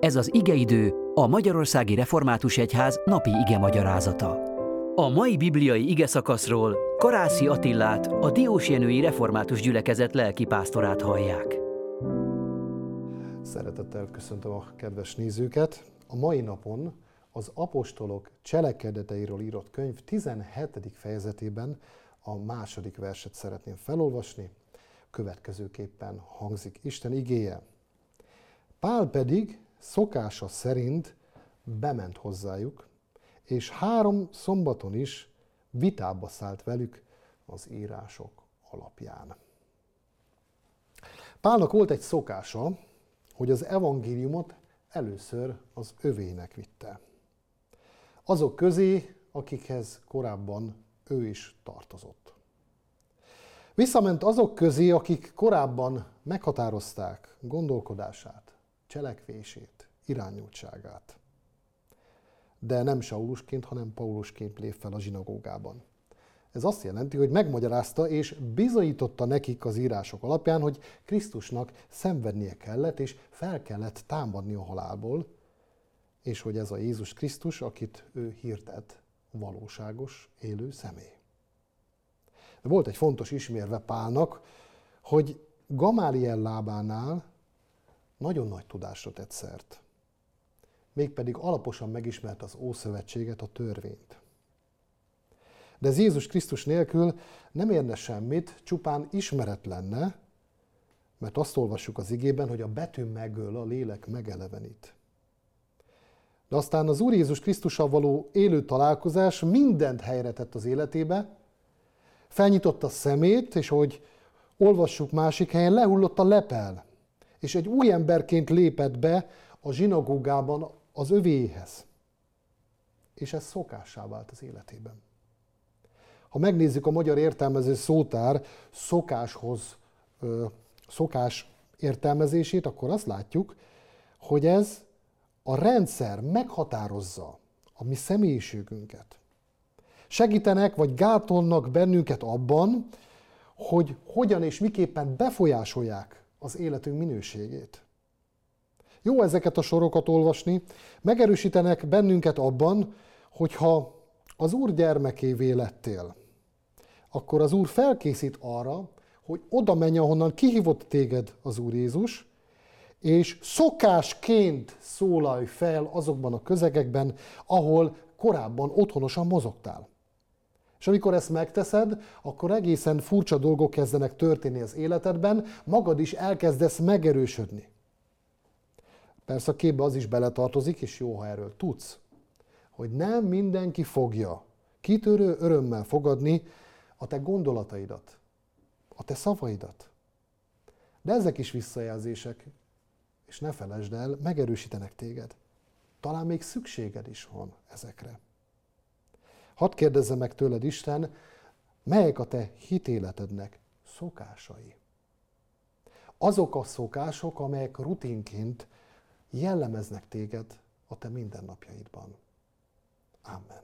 Ez az igeidő, a Magyarországi Református Egyház napi ige magyarázata. A mai bibliai ige szakaszról Karászi Attillát, a Diósjenői Református Gyülekezet lelkipásztorát hallják. Szeretettel köszöntöm a kedves nézőket. A mai napon az apostolok cselekedeteiről írott könyv 17. fejezetében a második verset szeretném felolvasni. Következőképpen hangzik Isten igéje. Pál pedig szokása szerint bement hozzájuk, és három szombaton is vitába szállt velük az írások alapján. Pálnak volt egy szokása, hogy az evangéliumot először az övének vitte. Azok közé, akikhez korábban ő is tartozott. Visszament azok közé, akik korábban meghatározták gondolkodását, cselekvését, irányultságát. De nem Saulusként, hanem Paulusként lép fel a zsinagógában. Ez azt jelenti, hogy megmagyarázta és bizonyította nekik az írások alapján, hogy Krisztusnak szenvednie kellett, és fel kellett támadni a halálból, és hogy ez a Jézus Krisztus, akit ő hirdet, valóságos, élő személy. De volt egy fontos ismérve Pálnak, hogy Gamáliel lábánál nagyon nagy tudásra tett szert. Mégpedig alaposan megismert az Ószövetséget, a törvényt. De ez Jézus Krisztus nélkül nem érne semmit, csupán ismeret lenne, mert azt olvassuk az igében, hogy a betű megöl, a lélek megelevenít. De aztán az Úr Jézus Krisztussal való élő találkozás mindent helyre tett az életébe, felnyitotta a szemét, és hogy olvassuk másik helyen, lehullott a lepel, és egy új emberként lépett be a zsinagógában az övéhez. És ez szokássá vált az életében. Ha megnézzük a magyar értelmező szótár szokáshoz, szokás értelmezését, akkor azt látjuk, hogy ez a rendszer meghatározza a mi személyiségünket. Segítenek vagy gátolnak bennünket abban, hogy hogyan és miképpen befolyásolják az életünk minőségét. Jó ezeket a sorokat olvasni, megerősítenek bennünket abban, hogyha az Úr gyermekévé lettél, akkor az Úr felkészít arra, hogy oda menj, ahonnan kihívott téged az Úr Jézus, és szokásként szólalj fel azokban a közegekben, ahol korábban otthonosan mozogtál. És amikor ezt megteszed, akkor egészen furcsa dolgok kezdenek történni az életedben, magad is elkezdesz megerősödni. Persze a képbe az is beletartozik, és jó, ha erről tudsz, hogy nem mindenki fogja kitörő örömmel fogadni a te gondolataidat, a te szavaidat. De ezek is visszajelzések, és ne felejtsd el, megerősítenek téged. Talán még szükséged is van ezekre. Hadd kérdezze meg tőled Isten, melyek a te hitéletednek szokásai? Azok a szokások, amelyek rutinként jellemeznek téged a te mindennapjaidban. Amen.